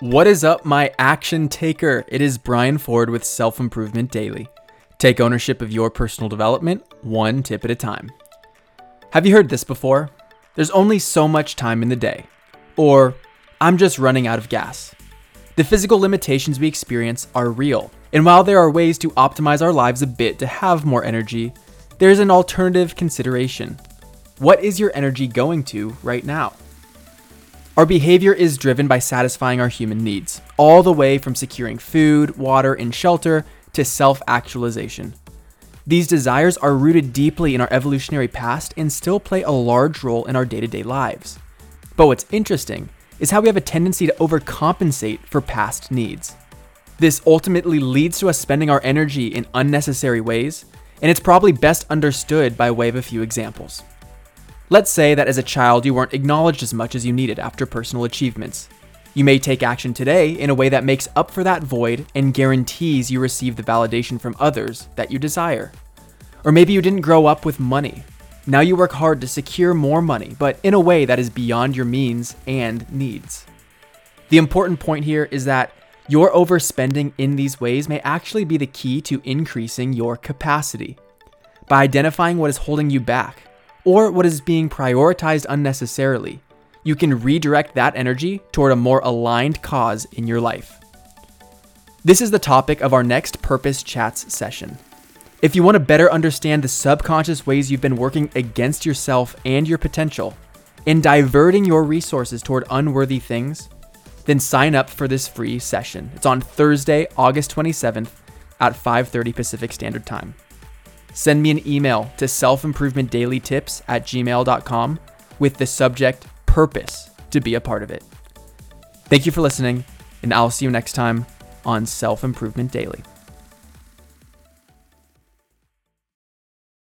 What is up, my action taker? It is Brian Ford with Self Improvement Daily. Take ownership of your personal development, one tip at a time. Have you heard this before? There's only so much time in the day. Or, I'm just running out of gas. The physical limitations we experience are real, and while there are ways to optimize our lives a bit to have more energy, there's an alternative consideration. What is your energy going to right now? Our behavior is driven by satisfying our human needs, all the way from securing food, water, and shelter to self actualization. These desires are rooted deeply in our evolutionary past and still play a large role in our day to day lives. But what's interesting is how we have a tendency to overcompensate for past needs. This ultimately leads to us spending our energy in unnecessary ways, and it's probably best understood by way of a few examples. Let's say that as a child you weren't acknowledged as much as you needed after personal achievements. You may take action today in a way that makes up for that void and guarantees you receive the validation from others that you desire. Or maybe you didn't grow up with money. Now you work hard to secure more money, but in a way that is beyond your means and needs. The important point here is that your overspending in these ways may actually be the key to increasing your capacity. By identifying what is holding you back, or what is being prioritized unnecessarily, you can redirect that energy toward a more aligned cause in your life. This is the topic of our next Purpose Chats session. If you want to better understand the subconscious ways you've been working against yourself and your potential, in diverting your resources toward unworthy things, then sign up for this free session. It's on Thursday, August 27th at 5:30 Pacific Standard Time send me an email to selfimprovementdailytips at gmail.com with the subject purpose to be a part of it. Thank you for listening, and I'll see you next time on Self Improvement Daily.